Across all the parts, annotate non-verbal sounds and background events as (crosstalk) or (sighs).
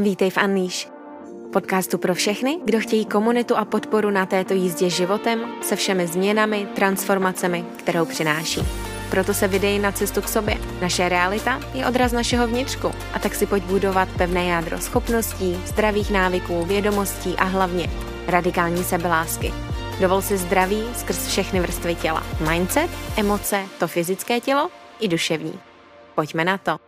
Vítej v Unleash, podcastu pro všechny, kdo chtějí komunitu a podporu na této jízdě životem se všemi změnami, transformacemi, kterou přináší. Proto se vydej na cestu k sobě. Naše realita je odraz našeho vnitřku a tak si pojď budovat pevné jádro schopností, zdravých návyků, vědomostí a hlavně radikální sebelásky. Dovol si zdraví skrz všechny vrstvy těla. Mindset, emoce, to fyzické tělo i duševní. Pojďme na to.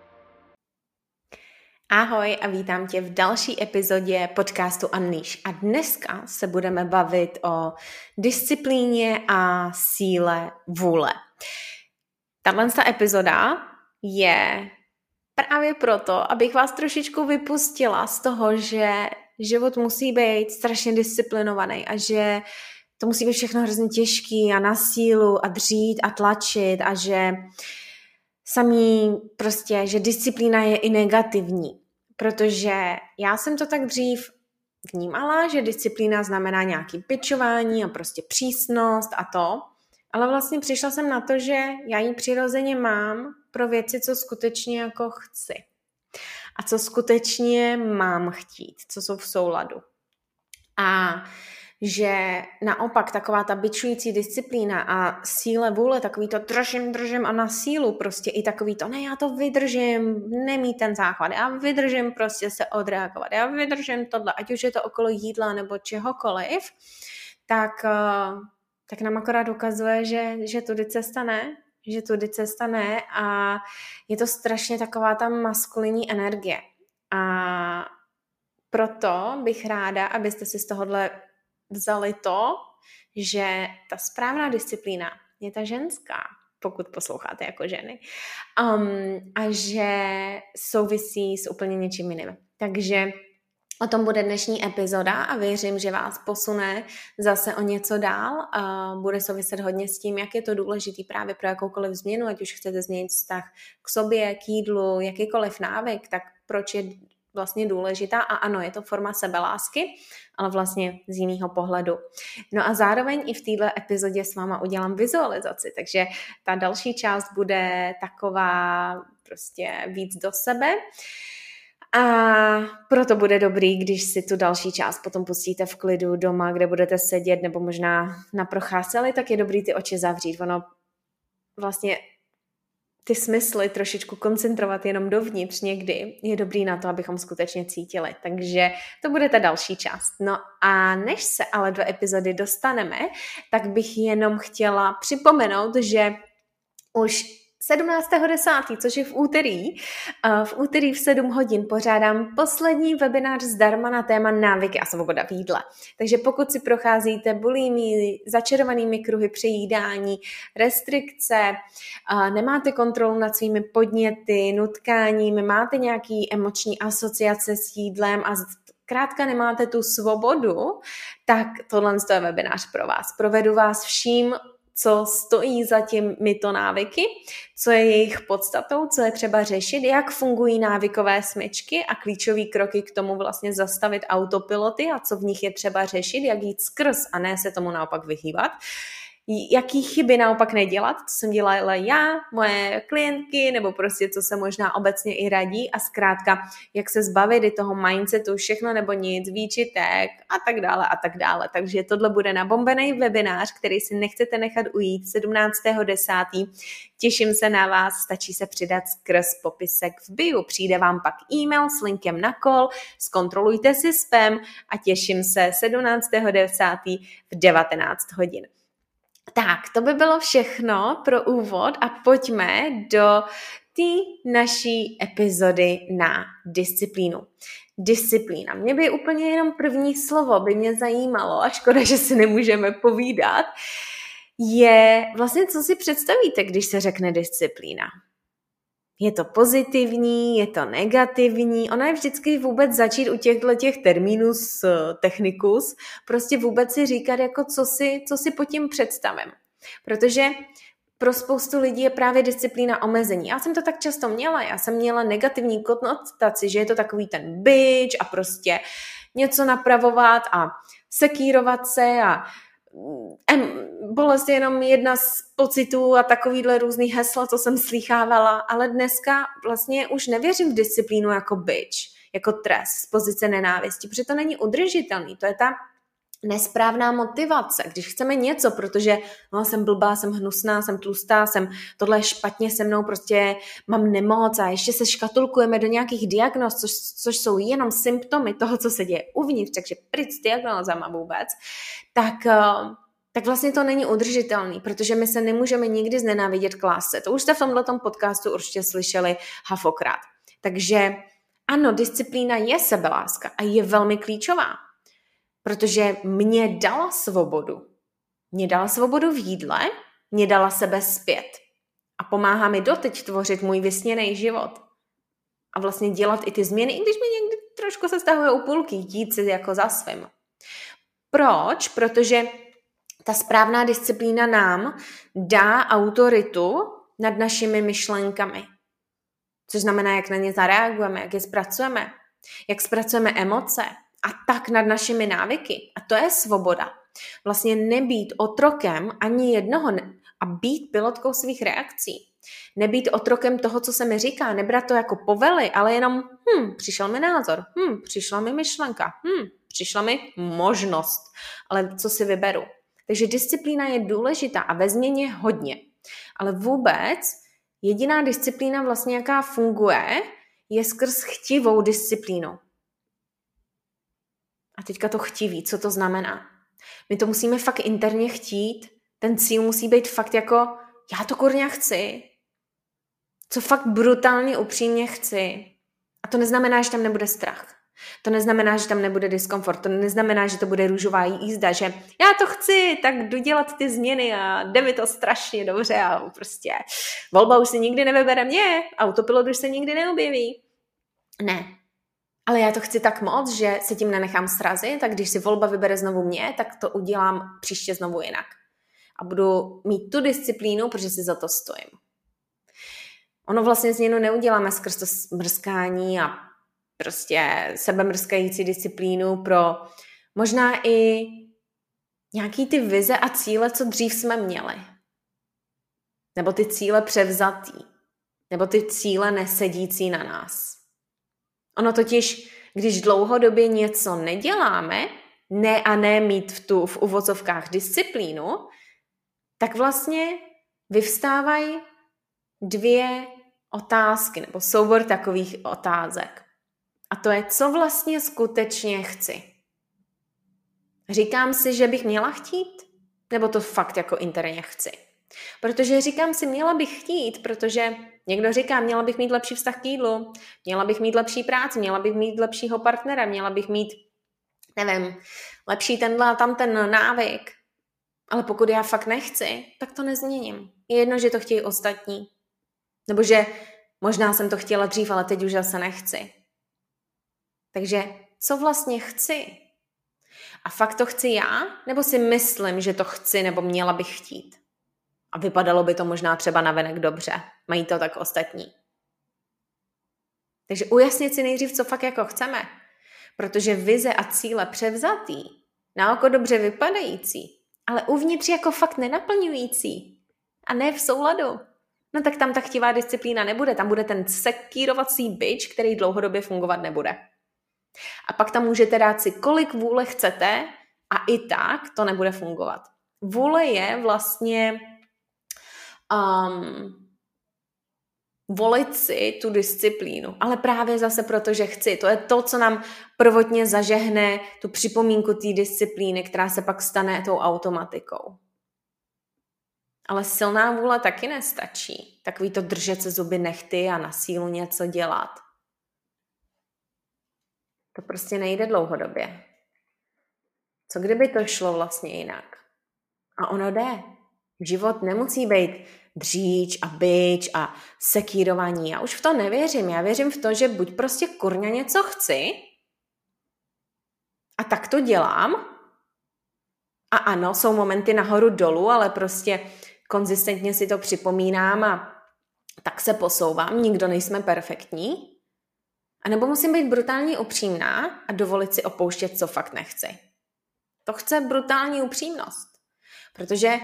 Ahoj a vítám tě v další epizodě podcastu Unleash. A dneska se budeme bavit o disciplíně a síle vůle. Tahle epizoda je právě proto, abych vás trošičku vypustila z toho, že život musí být strašně disciplinovaný a že to musí být všechno hrozně těžký a na sílu a dřít a tlačit a že samý prostě, že disciplína je i negativní. Protože já jsem to tak dřív vnímala, že disciplína znamená nějaký pičování a prostě přísnost a to. Ale vlastně přišla jsem na to, že já ji přirozeně mám pro věci, co skutečně jako chci. A co skutečně mám chtít, co jsou v souladu. A že naopak taková ta bičující disciplína a síle vůle, takový to držím, držím a na sílu prostě i takový to, ne, já to vydržím, nemít ten záchvat, já vydržím prostě se odreagovat, já vydržím tohle, ať už je to okolo jídla nebo čehokoliv, tak, eh, tak nám akorát ukazuje, že, že tudy cesta ne, že tudy cesta ne a je to strašně taková ta maskulinní energie. A proto bych ráda, abyste si z tohohle vzali to, že ta správná disciplína je ta ženská, pokud posloucháte jako ženy, um, a že souvisí s úplně něčím jiným. Takže O tom bude dnešní epizoda a věřím, že vás posune zase o něco dál. Bude souviset hodně s tím, jak je to důležitý právě pro jakoukoliv změnu, ať už chcete změnit vztah k sobě, k jídlu, jakýkoliv návyk, tak proč je vlastně důležitá a ano, je to forma sebelásky, ale vlastně z jiného pohledu. No a zároveň i v této epizodě s váma udělám vizualizaci, takže ta další část bude taková prostě víc do sebe. A proto bude dobrý, když si tu další část potom pustíte v klidu doma, kde budete sedět nebo možná na procházce, tak je dobrý ty oči zavřít. Ono vlastně ty smysly trošičku koncentrovat jenom dovnitř někdy, je dobrý na to, abychom skutečně cítili. Takže to bude ta další část. No a než se ale do epizody dostaneme, tak bych jenom chtěla připomenout, že už 17.10., což je v úterý, v úterý v 7 hodin pořádám poslední webinář zdarma na téma návyky a svoboda v jídle. Takže pokud si procházíte bulími, začarovanými kruhy přejídání, restrikce, nemáte kontrolu nad svými podněty, nutkáním, máte nějaký emoční asociace s jídlem a zkrátka nemáte tu svobodu, tak tohle je webinář pro vás. Provedu vás vším co stojí za těmito návyky, co je jejich podstatou, co je třeba řešit, jak fungují návykové smyčky a klíčové kroky k tomu vlastně zastavit autopiloty a co v nich je třeba řešit, jak jít skrz a ne se tomu naopak vyhýbat jaký chyby naopak nedělat, co jsem dělala já, moje klientky, nebo prostě co se možná obecně i radí a zkrátka, jak se zbavit i toho mindsetu, všechno nebo nic, výčitek a tak dále a tak dále. Takže tohle bude nabombený webinář, který si nechcete nechat ujít 17.10. Těším se na vás, stačí se přidat skrz popisek v bio. Přijde vám pak e-mail s linkem na call, zkontrolujte si spam a těším se 17.10. v 19 hodin. Tak, to by bylo všechno pro úvod a pojďme do té naší epizody na disciplínu. Disciplína. Mě by úplně jenom první slovo by mě zajímalo, a škoda, že si nemůžeme povídat, je vlastně, co si představíte, když se řekne disciplína. Je to pozitivní, je to negativní. Ona je vždycky vůbec začít u těchto těch termínů z technikus, prostě vůbec si říkat, jako co si, co si pod tím představím. Protože pro spoustu lidí je právě disciplína omezení. Já jsem to tak často měla, já jsem měla negativní konotaci, že je to takový ten bitch a prostě něco napravovat a sekírovat se a bolest je jenom jedna z pocitů a takovýhle různý hesla, co jsem slýchávala, ale dneska vlastně už nevěřím v disciplínu jako bitch. jako trest z pozice nenávisti, protože to není udržitelný. To je ta nesprávná motivace, když chceme něco, protože no, jsem blbá, jsem hnusná, jsem tlustá, jsem, tohle je špatně se mnou, prostě mám nemoc a ještě se škatulkujeme do nějakých diagnóz, což, což jsou jenom symptomy toho, co se děje uvnitř, takže pryč s diagnózama vůbec, tak, eh, tak vlastně to není udržitelný, protože my se nemůžeme nikdy znenávidět k lásce. To už jste v tomhle podcastu určitě slyšeli hafokrát. Takže ano, disciplína je sebeláska a je velmi klíčová protože mě dala svobodu. Mě dala svobodu v jídle, mě dala sebe zpět. A pomáhá mi doteď tvořit můj vysněný život. A vlastně dělat i ty změny, i když mi někdy trošku se stahuje u půlky, jít si jako za svým. Proč? Protože ta správná disciplína nám dá autoritu nad našimi myšlenkami. Což znamená, jak na ně zareagujeme, jak je zpracujeme, jak zpracujeme emoce, a tak nad našimi návyky. A to je svoboda. Vlastně nebýt otrokem ani jednoho a být pilotkou svých reakcí. Nebýt otrokem toho, co se mi říká, nebrat to jako povely, ale jenom, hm, přišel mi názor, hm, přišla mi myšlenka, hm, přišla mi možnost, ale co si vyberu. Takže disciplína je důležitá a ve změně hodně. Ale vůbec jediná disciplína vlastně, jaká funguje, je skrz chtivou disciplínu. A teďka to chtiví, co to znamená? My to musíme fakt interně chtít, ten cíl musí být fakt jako, já to kurně chci, co fakt brutálně upřímně chci. A to neznamená, že tam nebude strach. To neznamená, že tam nebude diskomfort, to neznamená, že to bude růžová jízda, že já to chci, tak jdu dělat ty změny a jde mi to strašně dobře a prostě volba už se nikdy nevybere mě, autopilot už se nikdy neobjeví. Ne, ale já to chci tak moc, že se tím nenechám srazit, tak když si volba vybere znovu mě, tak to udělám příště znovu jinak. A budu mít tu disciplínu, protože si za to stojím. Ono vlastně změnu neuděláme skrz to mrskání a prostě sebemrskající disciplínu pro možná i nějaký ty vize a cíle, co dřív jsme měli. Nebo ty cíle převzatý. Nebo ty cíle nesedící na nás. Ono totiž, když dlouhodobě něco neděláme, ne a ne mít v, tu, v uvozovkách disciplínu, tak vlastně vyvstávají dvě otázky nebo soubor takových otázek. A to je, co vlastně skutečně chci. Říkám si, že bych měla chtít? Nebo to fakt jako interně chci? Protože říkám si, měla bych chtít, protože někdo říká, měla bych mít lepší vztah k jídlu, měla bych mít lepší práci, měla bych mít lepšího partnera, měla bych mít, nevím, lepší tenhle tam ten návyk. Ale pokud já fakt nechci, tak to nezměním. Je jedno, že to chtějí ostatní. Nebo že možná jsem to chtěla dřív, ale teď už zase nechci. Takže co vlastně chci? A fakt to chci já? Nebo si myslím, že to chci, nebo měla bych chtít? A vypadalo by to možná třeba navenek dobře. Mají to tak ostatní. Takže ujasnit si nejdřív, co fakt jako chceme. Protože vize a cíle převzatý, na oko dobře vypadající, ale uvnitř jako fakt nenaplňující a ne v souladu, no tak tam ta chtivá disciplína nebude. Tam bude ten sekírovací byč, který dlouhodobě fungovat nebude. A pak tam můžete dát si, kolik vůle chcete a i tak to nebude fungovat. Vůle je vlastně um, volit si tu disciplínu, ale právě zase proto, že chci. To je to, co nám prvotně zažehne tu připomínku té disciplíny, která se pak stane tou automatikou. Ale silná vůle taky nestačí. Takový to držet se zuby nechty a na sílu něco dělat. To prostě nejde dlouhodobě. Co kdyby to šlo vlastně jinak? A ono jde. Život nemusí být dříč a byč a sekírování. Já už v to nevěřím. Já věřím v to, že buď prostě kurňa něco chci a tak to dělám. A ano, jsou momenty nahoru dolů, ale prostě konzistentně si to připomínám a tak se posouvám. Nikdo nejsme perfektní. A nebo musím být brutálně upřímná a dovolit si opouštět, co fakt nechci. To chce brutální upřímnost. Protože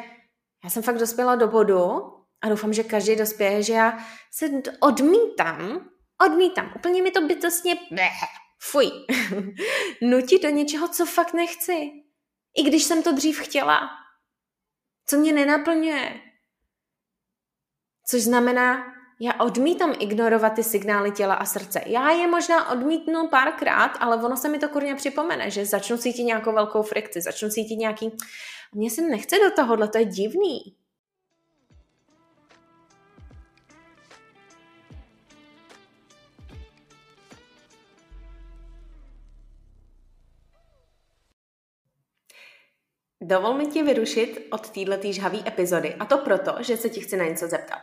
já jsem fakt dospěla do bodu a doufám, že každý dospěje, že já se odmítám Odmítám. Úplně mi to bytostně fuj. (laughs) Nutí do něčeho, co fakt nechci. I když jsem to dřív chtěla. Co mě nenaplňuje. Což znamená, já odmítám ignorovat ty signály těla a srdce. Já je možná odmítnu párkrát, ale ono se mi to kurně připomene, že začnu cítit nějakou velkou frikci, začnu cítit nějaký... Mně se nechce do tohohle, to je divný. Dovol mi ti vyrušit od této žhavé epizody a to proto, že se ti chci na něco zeptat.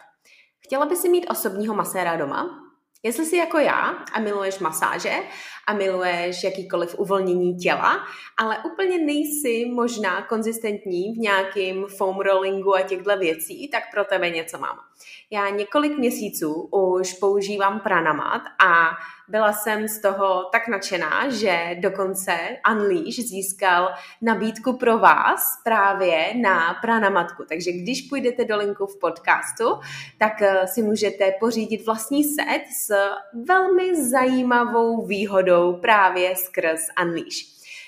Chtěla by si mít osobního maséra doma? Jestli jsi jako já a miluješ masáže a miluješ jakýkoliv uvolnění těla, ale úplně nejsi možná konzistentní v nějakým foam rollingu a těchto věcí, tak pro tebe něco mám. Já několik měsíců už používám pranamat a byla jsem z toho tak nadšená, že dokonce Unleash získal nabídku pro vás právě na pranamatku. Takže když půjdete do linku v podcastu, tak eh, si můžete pořídit vlastní set s velmi zajímavou výhodou právě skrz Unleash.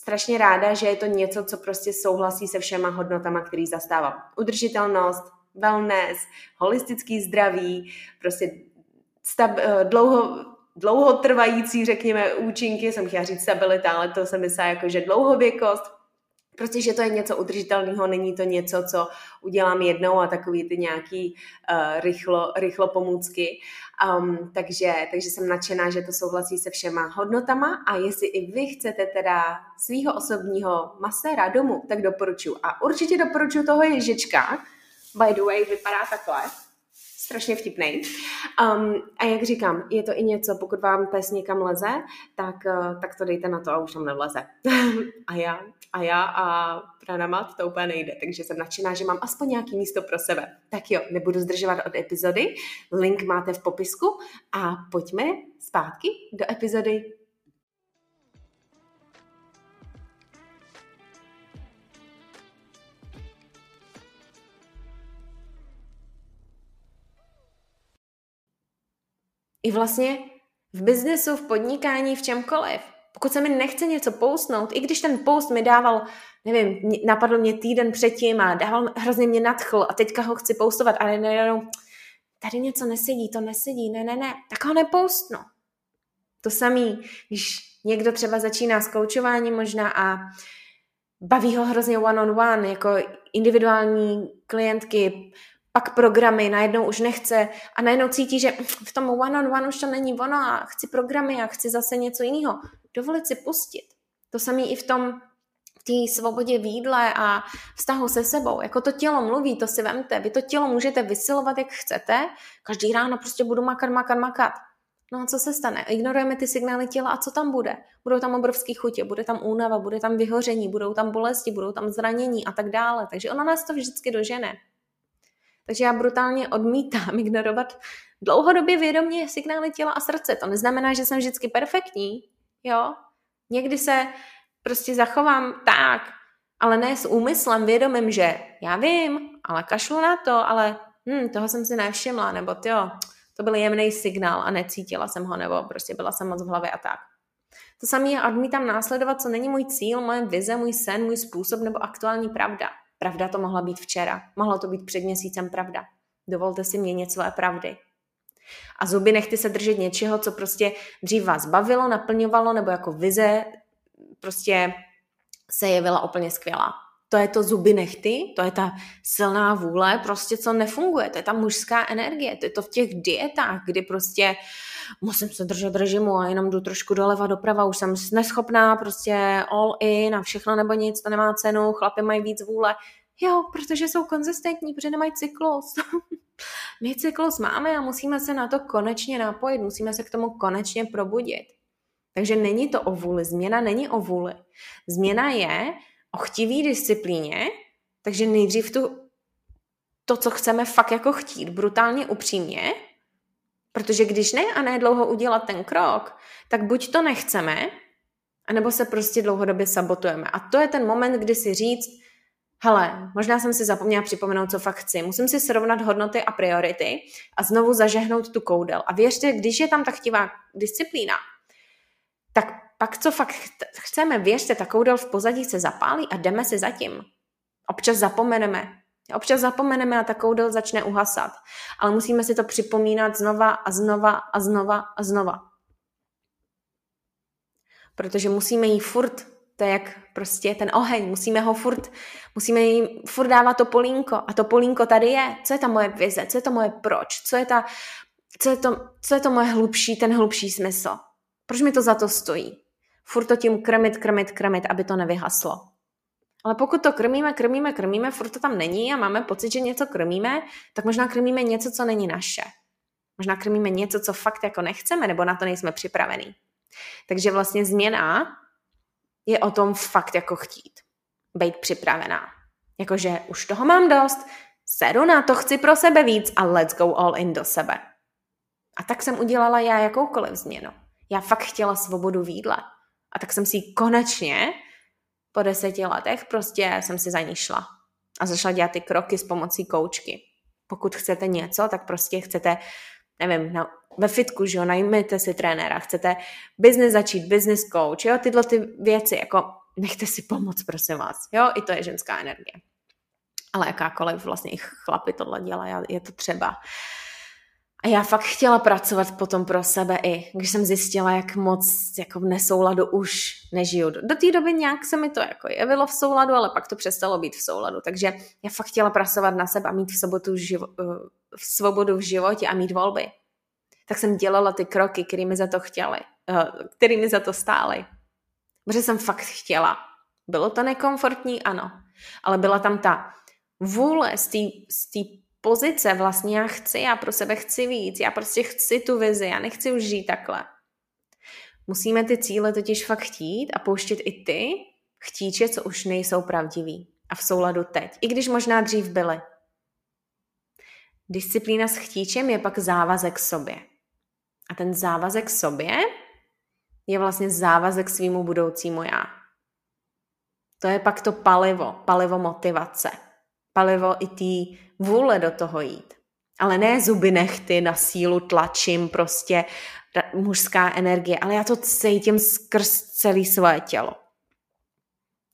strašně ráda, že je to něco, co prostě souhlasí se všema hodnotama, který zastávám. Udržitelnost, wellness, holistický zdraví, prostě stab, eh, dlouho, dlouhotrvající, řekněme, účinky, jsem chtěla říct stabilita, ale to se myslí jako, že dlouhověkost, Prostě, že to je něco udržitelného, není to něco, co udělám jednou a takový ty nějaký uh, rychlo, rychlo pomůcky. Um, takže, takže jsem nadšená, že to souhlasí se všema hodnotama a jestli i vy chcete teda svého osobního maséra domů, tak doporučuji. A určitě doporučuji toho ježička. By the way, vypadá takhle strašně vtipný. Um, a jak říkám, je to i něco, pokud vám pes někam leze, tak, uh, tak to dejte na to a už tam nevleze. (laughs) a já, a já a pranamat to úplně nejde, takže jsem nadšená, že mám aspoň nějaký místo pro sebe. Tak jo, nebudu zdržovat od epizody, link máte v popisku a pojďme zpátky do epizody I vlastně v biznesu, v podnikání, v čemkoliv. Pokud se mi nechce něco postnout, i když ten post mi dával, nevím, napadl mě týden předtím a dával, hrozně mě nadchl a teďka ho chci postovat, ale nejenom, tady něco nesedí, to nesedí, ne, ne, ne, tak ho nepostnu. To samý, když někdo třeba začíná s koučováním možná a baví ho hrozně one-on-one, on one, jako individuální klientky, pak programy, najednou už nechce a najednou cítí, že v tom one-on-one už to není ono a chci programy a chci zase něco jiného. Dovolit si pustit. To samé i v tom v té svobodě výdle a vztahu se sebou. Jako to tělo mluví, to si vemte. Vy to tělo můžete vysilovat, jak chcete. Každý ráno prostě budu makat, makat, makat. No a co se stane? Ignorujeme ty signály těla a co tam bude? Budou tam obrovský chutě, bude tam únava, bude tam vyhoření, budou tam bolesti, budou tam zranění a tak dále. Takže ona nás to vždycky dožene. Takže já brutálně odmítám (laughs) ignorovat dlouhodobě vědomě signály těla a srdce. To neznamená, že jsem vždycky perfektní, jo. Někdy se prostě zachovám tak, ale ne s úmyslem vědomím, že já vím, ale kašlu na to, ale hm, toho jsem si nevšimla, nebo jo, to byl jemný signál a necítila jsem ho, nebo prostě byla jsem moc v hlavě a tak. To samé odmítám následovat, co není můj cíl, moje vize, můj sen, můj způsob nebo aktuální pravda. Pravda to mohla být včera. Mohlo to být před měsícem pravda. Dovolte si měnit své pravdy. A zuby nechty se držet něčeho, co prostě dřív vás bavilo, naplňovalo, nebo jako vize prostě se jevila úplně skvělá. To je to zuby nechty, to je ta silná vůle, prostě co nefunguje, to je ta mužská energie, to je to v těch dietách, kdy prostě musím se držet režimu a jenom jdu trošku doleva doprava, už jsem neschopná, prostě all in a všechno nebo nic, to nemá cenu, chlapy mají víc vůle. Jo, protože jsou konzistentní, protože nemají cyklus. (laughs) My cyklus máme a musíme se na to konečně napojit, musíme se k tomu konečně probudit. Takže není to o vůli, změna není o vůli. Změna je o chtivý disciplíně, takže nejdřív tu, to, co chceme fakt jako chtít, brutálně upřímně, protože když ne a ne dlouho udělat ten krok, tak buď to nechceme, anebo se prostě dlouhodobě sabotujeme. A to je ten moment, kdy si říct, hele, možná jsem si zapomněla připomenout, co fakt chci. Musím si srovnat hodnoty a priority a znovu zažehnout tu koudel. A věřte, když je tam ta chtivá disciplína, tak pak co fakt chceme, věřte, ta koudel v pozadí se zapálí a jdeme si zatím. Občas zapomeneme. Občas zapomeneme a ta koudel začne uhasat. Ale musíme si to připomínat znova a znova a znova a znova. Protože musíme jí furt to je jak prostě ten oheň, musíme ho furt, musíme jim furt dávat to polínko a to polínko tady je. Co je ta moje vize, co je to moje proč, co je, ta, co je, to, co je to moje hlubší, ten hlubší smysl. Proč mi to za to stojí? Furt to tím krmit, krmit, krmit, aby to nevyhaslo. Ale pokud to krmíme, krmíme, krmíme, furt to tam není a máme pocit, že něco krmíme, tak možná krmíme něco, co není naše. Možná krmíme něco, co fakt jako nechceme, nebo na to nejsme připravení. Takže vlastně změna je o tom fakt jako chtít. Být připravená. Jakože už toho mám dost, sedu na to, chci pro sebe víc a let's go all in do sebe. A tak jsem udělala já jakoukoliv změnu. Já fakt chtěla svobodu výdle. A tak jsem si konečně po deseti letech prostě jsem si za ní šla. A zašla dělat ty kroky s pomocí koučky. Pokud chcete něco, tak prostě chcete, nevím, na, ve fitku, že jo, najměte si trenéra, chcete business začít, business coach, jo, tyhle ty věci, jako nechte si pomoct, prosím vás, jo, i to je ženská energie. Ale jakákoliv vlastně i chlapi tohle dělá, je to třeba. A já fakt chtěla pracovat potom pro sebe i, když jsem zjistila, jak moc jako v nesouladu už nežiju. Do té doby nějak se mi to jako jevilo v souladu, ale pak to přestalo být v souladu. Takže já fakt chtěla pracovat na sebe a mít v, sobotu živo- eh, v svobodu v životě a mít volby tak jsem dělala ty kroky, kterými za to chtěli, eh, kterými za to stály. Protože jsem fakt chtěla. Bylo to nekomfortní? Ano. Ale byla tam ta vůle z té pozice vlastně já chci, já pro sebe chci víc, já prostě chci tu vizi, já nechci už žít takhle. Musíme ty cíle totiž fakt chtít a pouštět i ty chtíče, co už nejsou pravdiví a v souladu teď, i když možná dřív byly. Disciplína s chtíčem je pak závazek sobě. A ten závazek sobě je vlastně závazek svýmu budoucímu já. To je pak to palivo, palivo motivace. Palivo i té vůle do toho jít. Ale ne zuby nechty, na sílu tlačím, prostě mužská energie, ale já to cítím skrz celé svoje tělo.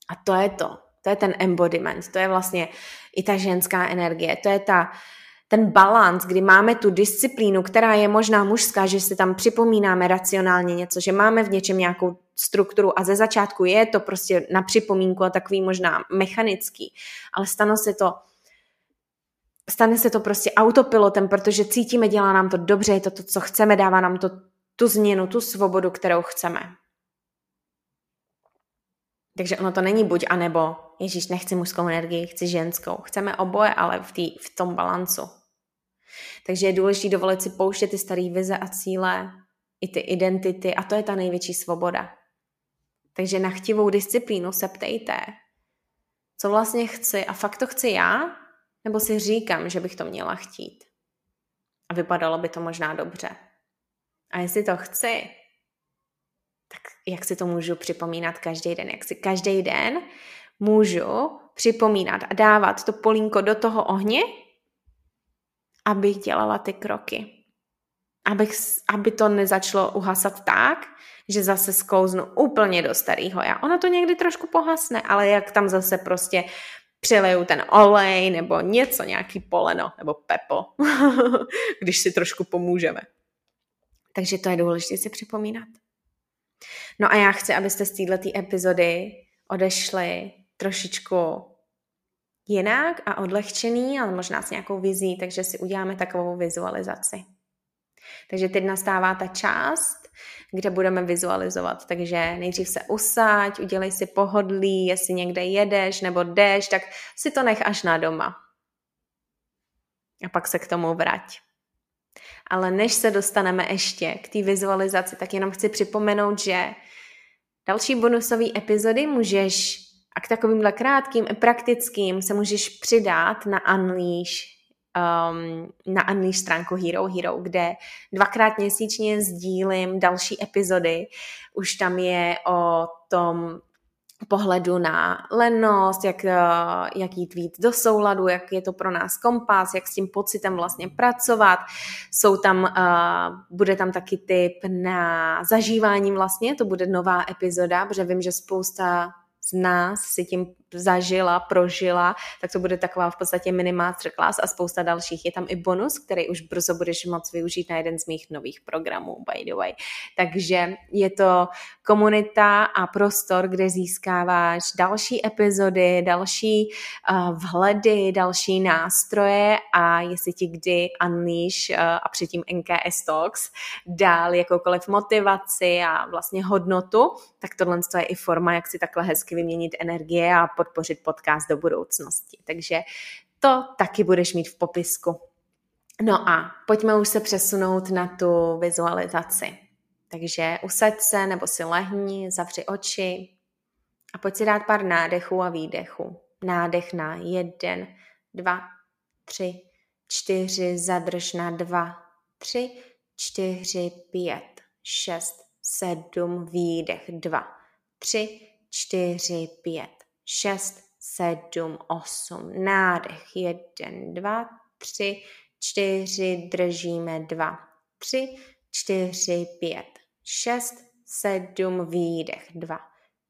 A to je to. To je ten embodiment, to je vlastně i ta ženská energie, to je ta ten balans, kdy máme tu disciplínu, která je možná mužská, že si tam připomínáme racionálně něco, že máme v něčem nějakou strukturu a ze začátku je to prostě na připomínku a takový možná mechanický, ale stane se to stane se to prostě autopilotem, protože cítíme, dělá nám to dobře, je to to, co chceme, dává nám to tu změnu, tu svobodu, kterou chceme. Takže ono to není buď a nebo, Ježíš, nechci mužskou energii, chci ženskou. Chceme oboje, ale v, tý, v tom balancu. Takže je důležité dovolit si pouštět ty staré vize a cíle, i ty identity a to je ta největší svoboda. Takže na chtivou disciplínu se ptejte, co vlastně chci a fakt to chci já, nebo si říkám, že bych to měla chtít. A vypadalo by to možná dobře. A jestli to chci, tak jak si to můžu připomínat každý den? Jak si každý den můžu připomínat a dávat to polínko do toho ohně, abych dělala ty kroky. Abych, aby to nezačalo uhasat tak, že zase sklouznu úplně do starého já. Ono to někdy trošku pohasne, ale jak tam zase prostě přileju ten olej nebo něco, nějaký poleno nebo pepo, (laughs) když si trošku pomůžeme. Takže to je důležité si připomínat. No a já chci, abyste z této epizody odešli trošičku jinak a odlehčený, ale možná s nějakou vizí, takže si uděláme takovou vizualizaci. Takže teď nastává ta část, kde budeme vizualizovat. Takže nejdřív se usaď, udělej si pohodlí, jestli někde jedeš nebo jdeš, tak si to nech až na doma. A pak se k tomu vrať. Ale než se dostaneme ještě k té vizualizaci, tak jenom chci připomenout, že další bonusové epizody můžeš a k takovýmhle krátkým praktickým se můžeš přidat na Unleash um, na Unleash stránku Hero Hero, kde dvakrát měsíčně sdílím další epizody. Už tam je o tom pohledu na lenost, jak, uh, jak jít víc do souladu, jak je to pro nás kompas, jak s tím pocitem vlastně pracovat. Jsou tam, uh, bude tam taky tip na zažívání vlastně, to bude nová epizoda, protože vím, že spousta z nás si tím zažila, prožila, tak to bude taková v podstatě mini masterclass a spousta dalších. Je tam i bonus, který už brzo budeš moc využít na jeden z mých nových programů, by the way. Takže je to komunita a prostor, kde získáváš další epizody, další uh, vhledy, další nástroje a jestli ti kdy Unleash uh, a předtím NKS Talks dál jakoukoliv motivaci a vlastně hodnotu, tak tohle je i forma, jak si takhle hezky vyměnit energie a podpořit podcast do budoucnosti. Takže to taky budeš mít v popisku. No a pojďme už se přesunout na tu vizualizaci. Takže usaď se nebo si lehni, zavři oči a pojď si dát pár nádechů a výdechů. Nádech na jeden, dva, tři, čtyři, zadrž na dva, tři, čtyři, pět, šest, sedm, výdech, dva, tři, čtyři, pět, šest, sedm, osm. Nádech. Jeden, dva, tři, čtyři, držíme dva, tři, čtyři, pět, šest, sedm, výdech. Dva,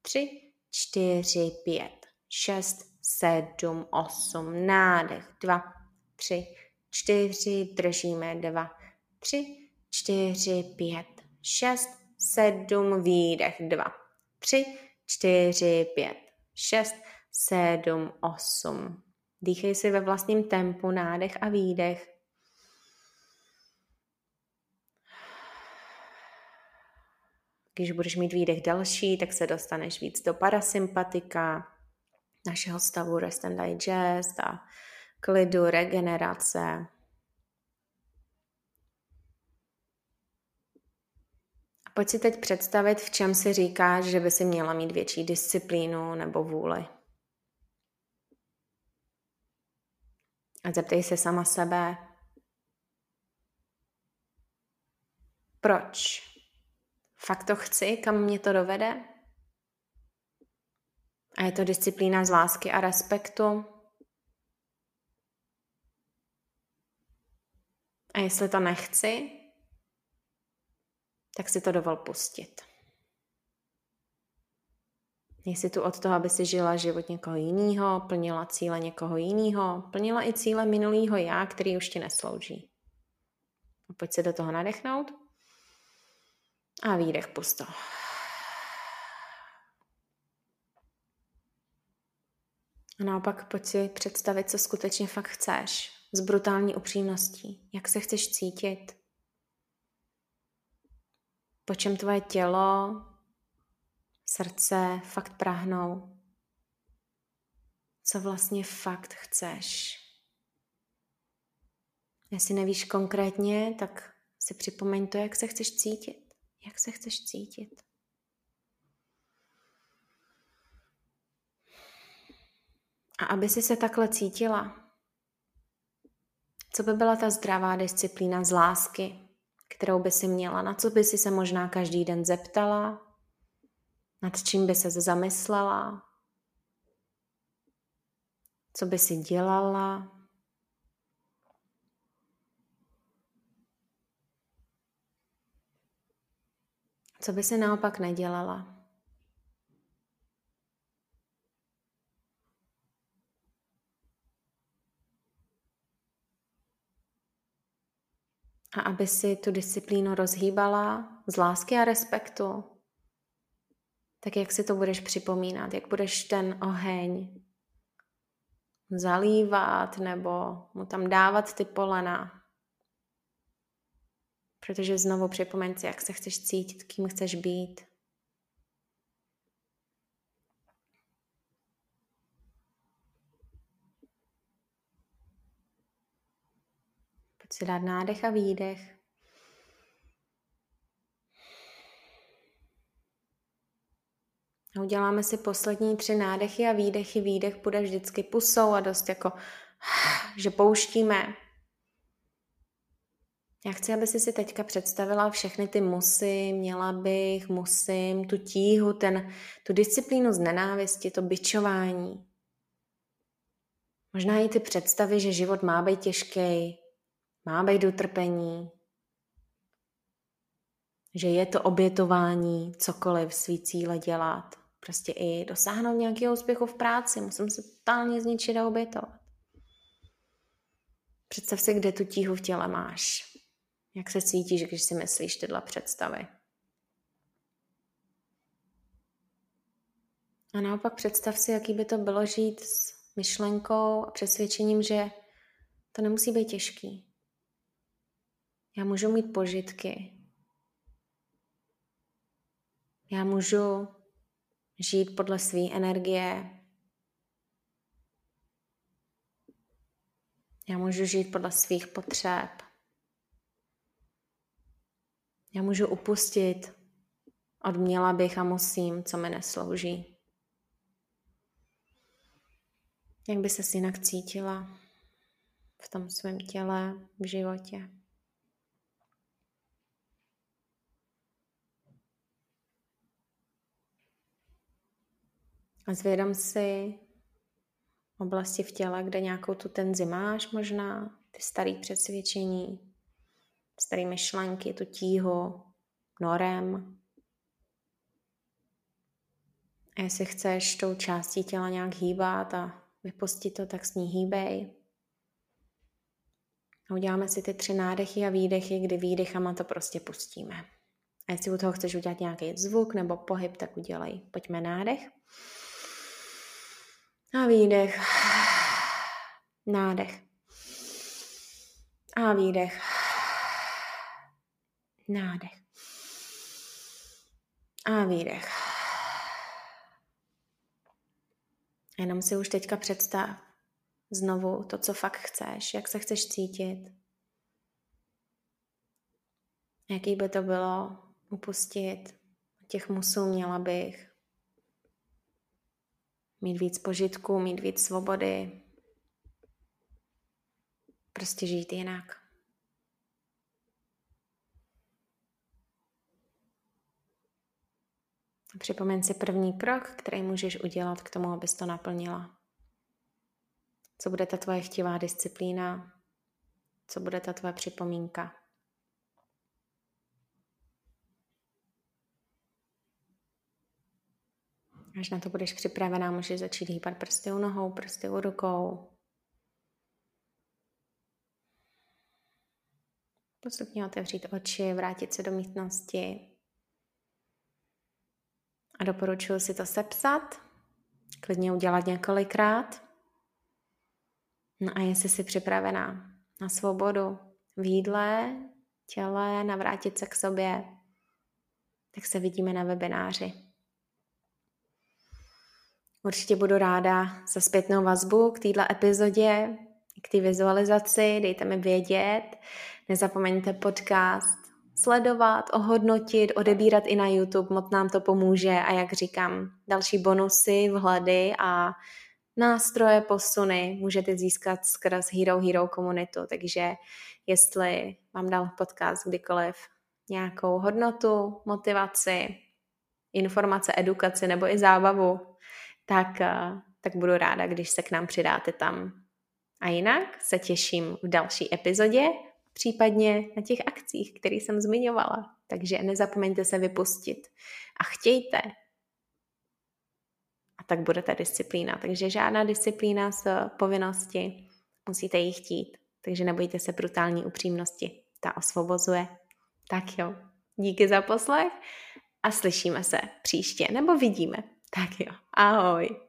tři, čtyři, pět, šest, sedm, osm. Nádech. Dva, tři, čtyři, držíme dva, tři, čtyři, pět, šest, sedm, výdech. Dva, tři, čtyři, pět, šest, sedm, osm. Dýchej si ve vlastním tempu nádech a výdech. Když budeš mít výdech další, tak se dostaneš víc do parasympatika, našeho stavu rest and digest a klidu, regenerace. Pojď si teď představit, v čem si říkáš, že by si měla mít větší disciplínu nebo vůli. A zeptej se sama sebe, proč? Fakt to chci, kam mě to dovede? A je to disciplína z lásky a respektu? A jestli to nechci, tak si to dovol pustit. Nejsi tu od toho, aby si žila život někoho jiného, plnila cíle někoho jiného, plnila i cíle minulého já, který už ti neslouží. A pojď se do toho nadechnout a výdech pusto. A naopak pojď si představit, co skutečně fakt chceš. S brutální upřímností. Jak se chceš cítit. Po čem tvoje tělo, srdce fakt prahnou. Co vlastně fakt chceš. Jestli nevíš konkrétně, tak si připomeň to, jak se chceš cítit. Jak se chceš cítit. A aby si se takhle cítila, co by byla ta zdravá disciplína z lásky, kterou by si měla, na co by si se možná každý den zeptala, nad čím by se zamyslela? Co by si dělala? Co by si naopak nedělala? A aby si tu disciplínu rozhýbala z lásky a respektu, tak jak si to budeš připomínat, jak budeš ten oheň zalívat nebo mu tam dávat ty polena. Protože znovu připomeň si, jak se chceš cítit, kým chceš být. Si dát nádech a výdech. A uděláme si poslední tři nádechy a výdechy. Výdech bude vždycky pusou a dost jako, (sighs) že pouštíme. Já chci, aby si si teďka představila všechny ty musy, měla bych, musím, tu tíhu, ten, tu disciplínu z nenávisti, to byčování. Možná i ty představy, že život má být těžký, má být utrpení, že je to obětování, cokoliv svý cíle dělat. Prostě i dosáhnout nějakého úspěchu v práci. Musím se totálně zničit a obětovat. Představ si, kde tu tíhu v těle máš. Jak se cítíš, když si myslíš tyhle představy. A naopak představ si, jaký by to bylo žít s myšlenkou a přesvědčením, že to nemusí být těžký. Já můžu mít požitky. Já můžu žít podle své energie. Já můžu žít podle svých potřeb. Já můžu upustit od měla bych a musím, co mi neslouží. Jak by se jinak cítila v tom svém těle, v životě? A zvědom si oblasti v těle, kde nějakou tu tenzi máš možná, ty staré přesvědčení, staré myšlenky, tu tíhu, norem. A jestli chceš tou částí těla nějak hýbat a vypustit to, tak s ní hýbej. A uděláme si ty tři nádechy a výdechy, kdy výdechama to prostě pustíme. A jestli u toho chceš udělat nějaký zvuk nebo pohyb, tak udělej. Pojďme nádech. A výdech. (sighs) Nádech. A výdech. (sighs) Nádech. A výdech. (sighs) Jenom si už teďka představ znovu to, co fakt chceš, jak se chceš cítit. Jaký by to bylo upustit těch musů měla bych mít víc požitků, mít víc svobody, prostě žít jinak. Připomeň si první krok, který můžeš udělat k tomu, abys to naplnila. Co bude ta tvoje chtivá disciplína? Co bude ta tvoje připomínka? Až na to budeš připravená, můžeš začít hýbat prsty u nohou, prsty u rukou. Postupně otevřít oči, vrátit se do místnosti. A doporučuji si to sepsat, klidně udělat několikrát. No a jestli jsi připravená na svobodu v jídle, těle, navrátit se k sobě, tak se vidíme na webináři. Určitě budu ráda za zpětnou vazbu k této epizodě, k té vizualizaci, dejte mi vědět. Nezapomeňte podcast sledovat, ohodnotit, odebírat i na YouTube, moc nám to pomůže a jak říkám, další bonusy, vhledy a nástroje, posuny můžete získat skrz Hero Hero komunitu, takže jestli vám dal podcast kdykoliv nějakou hodnotu, motivaci, informace, edukaci nebo i zábavu, tak, eh, tak budu ráda, když se k nám přidáte tam. A jinak se těším v další epizodě, případně na těch akcích, které jsem zmiňovala. Takže nezapomeňte se vypustit a chtějte. A tak bude ta disciplína. Takže žádná disciplína z povinnosti, musíte ji chtít. Takže nebojte se brutální upřímnosti. ta osvobozuje. Tak jo, díky za poslech a slyšíme se příště, nebo vidíme. Tak jo, ahoj.